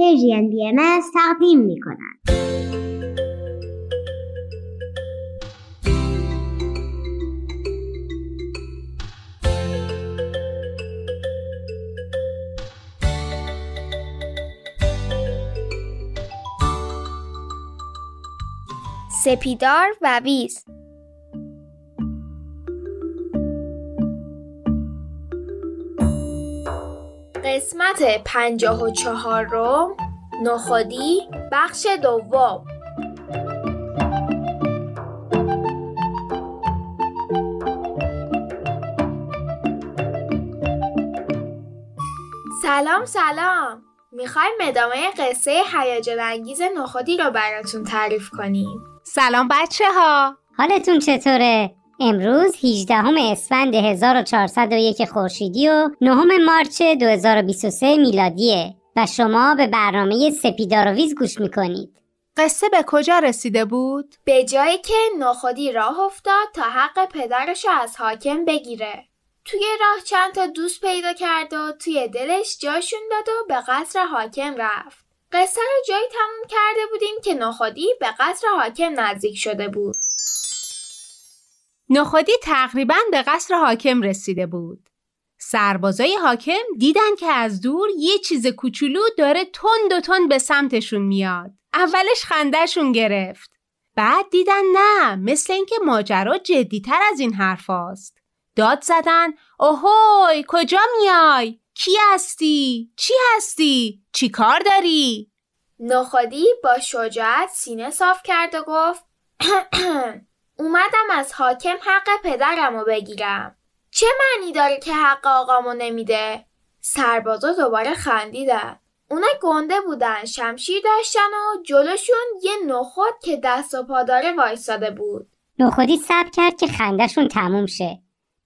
پرژین بی تقدیم می کند. سپیدار و ویز قسمت پنجاه و چهار رو نخودی بخش دوم. سلام سلام. می‌خوایم ادامه قصه هیجان انگیز نخودی رو براتون تعریف کنیم. سلام بچه ها حالتون چطوره؟ امروز 18 اسفند 1401 خورشیدی و 9 مارچ 2023 میلادیه و شما به برنامه سپیدارویز گوش می‌کنید. قصه به کجا رسیده بود؟ به جایی که نخودی راه افتاد تا حق پدرش از حاکم بگیره. توی راه چند تا دوست پیدا کرد و توی دلش جاشون داد و به قصر حاکم رفت. قصه رو جایی تموم کرده بودیم که نخودی به قصر حاکم نزدیک شده بود. نخودی تقریبا به قصر حاکم رسیده بود. سربازای حاکم دیدن که از دور یه چیز کوچولو داره تند و تند به سمتشون میاد. اولش خندهشون گرفت. بعد دیدن نه مثل اینکه ماجرا جدیتر از این حرف هاست. داد زدن اوهوی کجا میای؟ کی هستی؟ چی هستی؟ چی کار داری؟ نخودی با شجاعت سینه صاف کرد و گفت اومدم از حاکم حق پدرم رو بگیرم. چه معنی داره که حق آقامو نمیده؟ سربازا دوباره خندیدن. اونا گنده بودن شمشیر داشتن و جلوشون یه نخود که دست و پا داره وایستاده بود. نخودی صبر کرد که خندهشون تموم شه.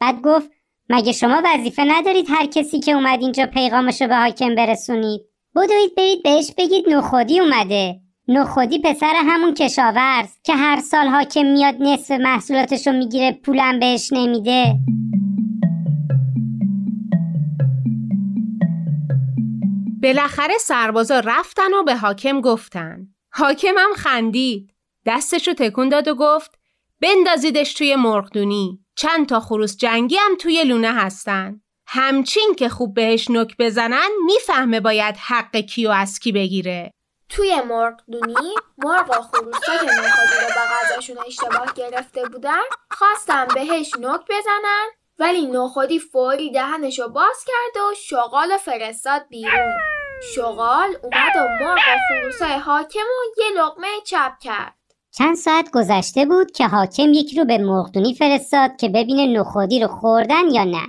بعد گفت مگه شما وظیفه ندارید هر کسی که اومد اینجا پیغامشو به حاکم برسونید؟ بدوید برید بهش بگید نخودی اومده. نخودی پسر همون کشاورز که هر سال حاکم میاد نصف محصولاتشو می‌گیره پولم بهش نمیده. بالاخره سربازا رفتن و به حاکم گفتن. حاکم هم خندید. دستشو تکون داد و گفت بندازیدش توی مرغدونی. چند تا خروس جنگی هم توی لونه هستن. همچین که خوب بهش نک بزنن می‌فهمه باید حق کیو از کی بگیره. توی مرغدونی مرغ و خروسا که نخودی رو به غذاشون اشتباه گرفته بودن خواستم بهش نک بزنن ولی نخودی فوری دهنشو باز کرد و شغال فرستاد بیرون. شغال اومد و مرغ و خروسای حاکم و یه لقمه چپ کرد. چند ساعت گذشته بود که حاکم یکی رو به مرغدونی فرستاد که ببینه نخودی رو خوردن یا نه.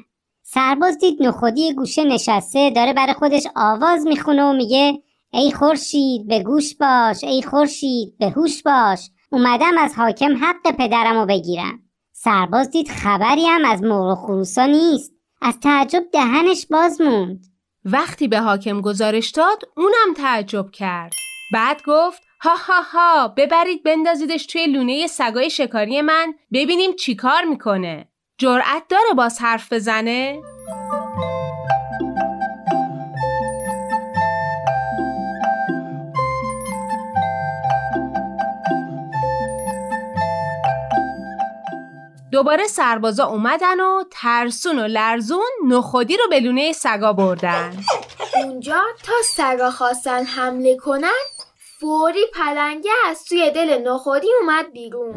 سرباز دید نخودی گوشه نشسته داره برای خودش آواز می‌خونه و میگه ای خورشید به گوش باش. ای خورشید به هوش باش. اومدم از حاکم حق پدرم رو بگیرم. سرباز دید خبری هم از مرغ خروسا نیست. از تعجب دهنش باز موند. وقتی به حاکم گزارش داد اونم تعجب کرد. بعد گفت ها ها ها ببرید بندازیدش توی لونه سگای شکاری من ببینیم چی کار می‌کنه. جرأت داره باز حرف بزنه؟ دوباره سربازا اومدن و ترسون و لرزون نخودی رو به لونه سگا بردن. اونجا تا سگا خواستن حمله کنن فوری پلنگه از توی دل نخودی اومد بیرون.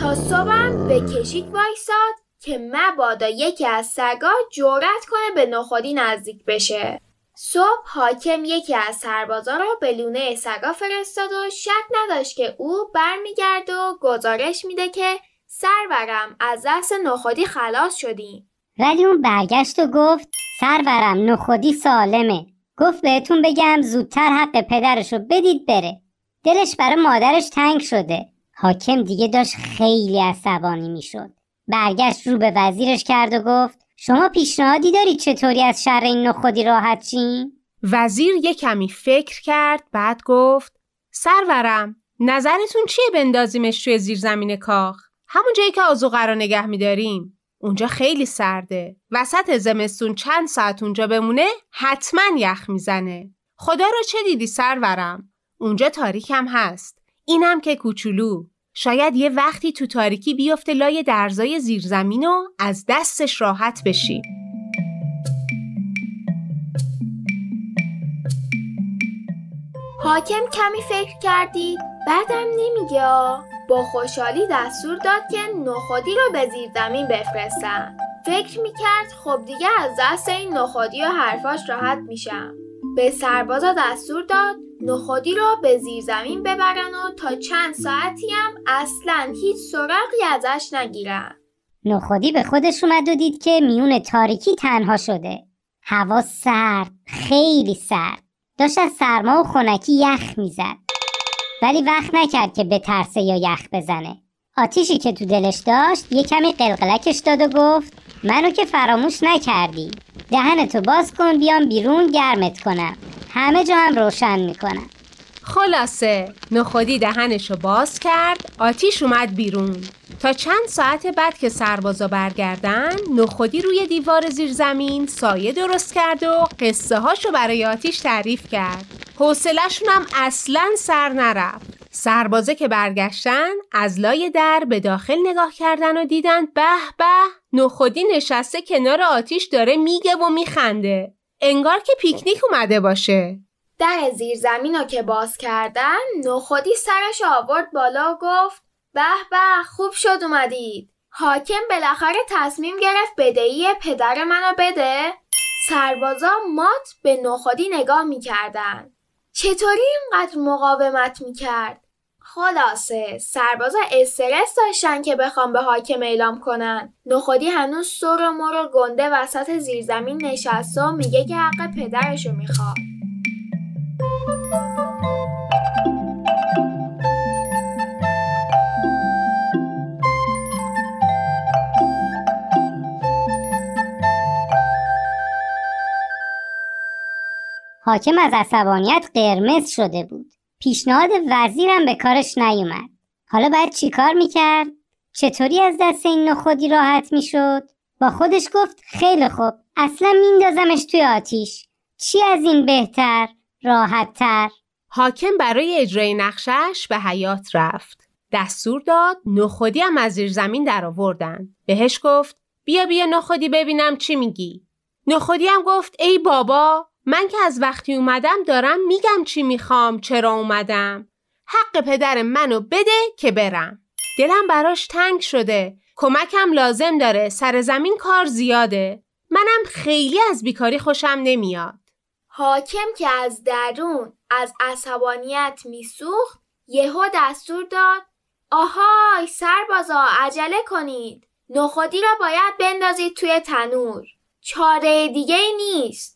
تا صبحم به کشیک وایساد که مبادا یکی از سگا جورت کنه به نخودی نزدیک بشه. صبح حاکم یکی از سربازا رو به لونه سگا فرستاد و شک نداشت که او برمیگرد و گزارش میده که سرورم از دست نخودی خلاص شدیم ولی اون برگشت و گفت سرورم نخودی سالمه. گفت بهتون بگم زودتر حق پدرشو بدید بره. دلش برای مادرش تنگ شده. حاکم دیگه داشت خیلی عصبانی می‌شد. برگشت رو به وزیرش کرد و گفت شما پیشنهادی دارید چطوری از شر این نخودی راحت چین؟ وزیر یه کمی فکر کرد بعد گفت سرورم نظرتون چیه بندازیمش توی زیرزمین کاخ؟ همون جایی که آزوغه رو نگه میداریم اونجا خیلی سرده وسط زمستون چند ساعت اونجا بمونه حتما یخ می‌زنه خدا رو چه دیدی سرورم؟ اونجا تاریکم هست. اینم که کوچولو. شاید یه وقتی تو تاریکی بیفته لای درزای زیرزمین و از دستش راحت بشی. حاکم کمی فکر کردی بعدم نمیگه با خوشحالی دستور داد که نخودی رو به زیر زمین بفرستن. فکر می‌کرد خب دیگه از دست این نخودی و حرفاش راحت میشم. به سربازا دستور داد نخودی رو به زیر زمین ببرن و تا چند ساعتی هم اصلا هیچ سراغی ازش نگیرن. نخودی به خودش اومد و دید که میون تاریکی تنها شده. هوا سرد خیلی سرد. داشت از سرما و خنکی یخ می‌زد. ولی وقت نکرد که به ترسه یا یخ بزنه. آتیشی که تو دلش داشت یه کمی قلقلکش داد و گفت منو که فراموش نکردی. دهنتو باز کن بیام بیرون گرمت کنم. همه جا هم روشن می‌کنم. خلاصه نخودی دهنشو باز کرد آتیش اومد بیرون. تا چند ساعت بعد که سربازا برگردن نخودی روی دیوار زیر زمین سایه درست کرد و قصه هاشو برای آتیش تعریف کرد. حوصلهشون هم اصلا سر نرفت. سربازه که برگشتن از لای در به داخل نگاه کردن و دیدن به به نخودی نشسته کنار آتیش داره میگه و میخنده. انگار که پیکنیک اومده باشه. در زیر زمین رو که باز کردن نخودی سرش آورد بالا و گفت به به خوب شد اومدید. حاکم بالاخره تصمیم گرفت بدهی پدر منو بده. سربازا مات به نخودی نگاه می‌کردن. چطوری اینقدر مقاومت می‌کرد؟ خلاصه سربازا استرس داشتن که بخوام به حاکم اعلام کنن. نخودی هنوز سر و مر و گنده وسط زیرزمین نشسته و میگه که حق پدرشو می‌خواد. حاکم از عصبانیت قرمز شده بود. پیشنهاد وزیرم به کارش نیومد. حالا باید چیکار می‌کرد؟ چطوری از دست این نخودی راحت می‌شد؟ با خودش گفت خیلی خوب. اصلا میندازمش توی آتیش. چی از این بهتر راحت تر حاکم برای اجرای نقشش به حیات رفت. دستور داد نخودی هم از زیر زمین در آوردن. بهش گفت بیا بیا نخودی ببینم چی میگی. نخودی هم گفت ای بابا! من که از وقتی اومدم دارم میگم چی می‌خوام چرا اومدم. حق پدر منو بده که برم. دلم براش تنگ شده. کمکم لازم داره. سر زمین کار زیاده. منم خیلی از بیکاری خوشم نمیاد. حاکم که از درون از عصبانیت میسوخت یهو دستور داد. آهای سربازا عجله کنید. نخودی را باید بندازید توی تنور. چاره دیگه نیست.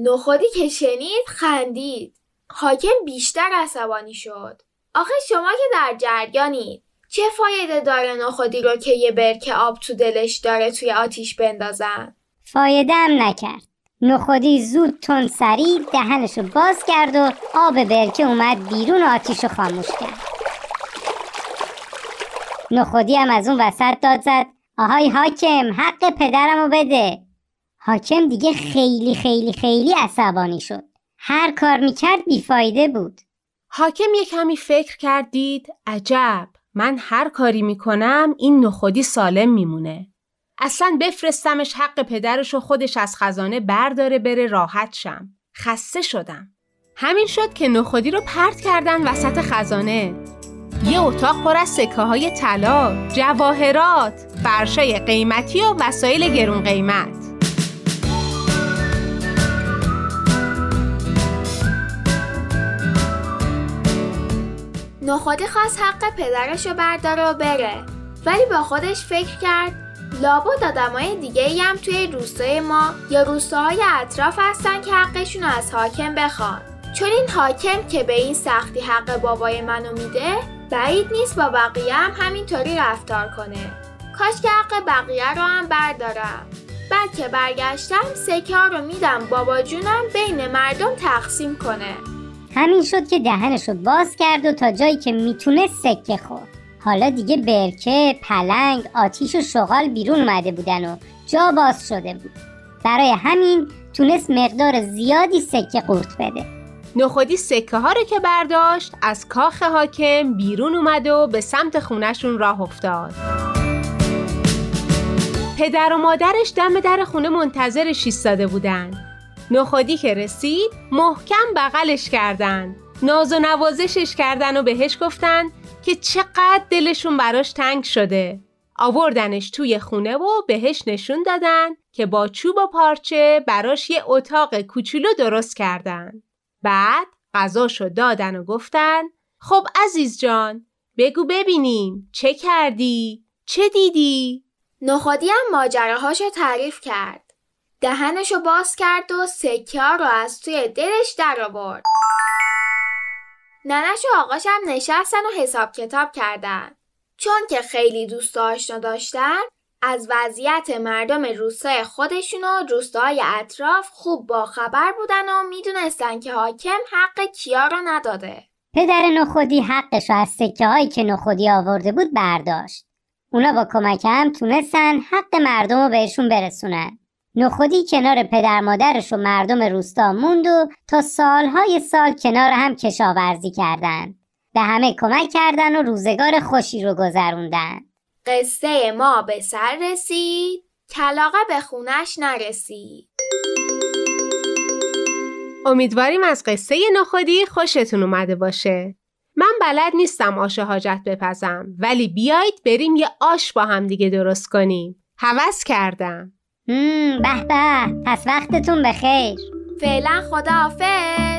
نخودی که شنید خندید. حاکم بیشتر عصبانی شد. آخه شما که در جریانید چه فایده داره نخودی رو که یه برکه آب تو دلش داره توی آتیش بندازن؟ فایده هم نکرد. نخودی زود تون سری دهنشو باز کرد و آب برکه اومد بیرون و آتیشو خاموش کرد. نخودی هم از اون وسط داد زد. آهای حاکم حق پدرمو بده. حاکم دیگه خیلی خیلی خیلی عصبانی شد. هر کار می‌کرد بیفایده بود. حاکم یه کمی فکر کردید عجب. من هر کاری می‌کنم این نخودی سالم میمونه. اصلا بفرستمش حق پدرش و خودش از خزانه برداره بره راحت شم. خسته شدم. همین شد که نخودی رو پرت کردن وسط خزانه. یه اتاق پر از سکه های طلا، جواهرات، فرشای قیمتی و وسایل گرون قیمت. نخودی خواست حق پدرش رو برداره و بره. ولی با خودش فکر کرد لابد آدمای دیگه هم توی روستای ما یا روستاهای اطراف هستن که حقشون از حاکم بخوان. چون این حاکم که به این سختی حق بابای منو میده بعید نیست با بقیه هم همینطوری رفتار کنه. کاش که حق بقیه رو هم بردارم. بعد که برگشتم سکه رو میدم بابا جونم بین مردم تقسیم کنه. همین شد که دهنشو باز کرد و تا جایی که می‌تونست سکه خورد. حالا دیگه برکه، پلنگ، آتیش و شغال بیرون اومده بودن و جا باز شده بود. برای همین تونست مقدار زیادی سکه قورت بده. نخودی سکه ها رو که برداشت از کاخ حاکم بیرون اومد و به سمت خونشون راه افتاد. پدر و مادرش دم در خونه منتظرش ایستاده بودن. نخودی که رسید محکم بغلش کردن ناز و نوازشش کردن و بهش گفتن که چقدر دلشون براش تنگ شده آوردنش توی خونه و بهش نشون دادن که با چوب و پارچه براش یه اتاق کوچولو درست کردن بعد غذاشو دادن و گفتن خب عزیز جان بگو ببینیم چه کردی؟ چه دیدی؟ نخودی هم ماجراهاشو تعریف کرد. دهنشو باز کرد و سکه رو از توی دلش در آورد. ننش و آقاش هم نشستن و حساب کتاب کردن. چون که خیلی دوست آشنا داشتن از وضعیت مردم روستای خودشون و روستاهای اطراف خوب با خبر بودن و می‌دونستن که حاکم حق کیا رو نداده. پدر نخودی حقش از سکه هایی که نخودی آورده بود برداشت. اونا با کمک هم تونستن حق مردم رو بهشون برسونن. نخودی کنار پدر مادرش و مردم روستا موند و تا سالهای سال کنار هم کشاورزی کردن. به همه کمک کردن و روزگار خوشی رو گذروندن. قصه ما به سر رسید کلاقه به خونش نرسید. امیدواریم از قصه نخودی خوشتون اومده باشه. من بلد نیستم آش حاجت بپزم ولی بیایید بریم یه آش با هم دیگه درست کنیم. حوض کردم. به به. پس وقتتون بخیر. فعلا خداحافظ.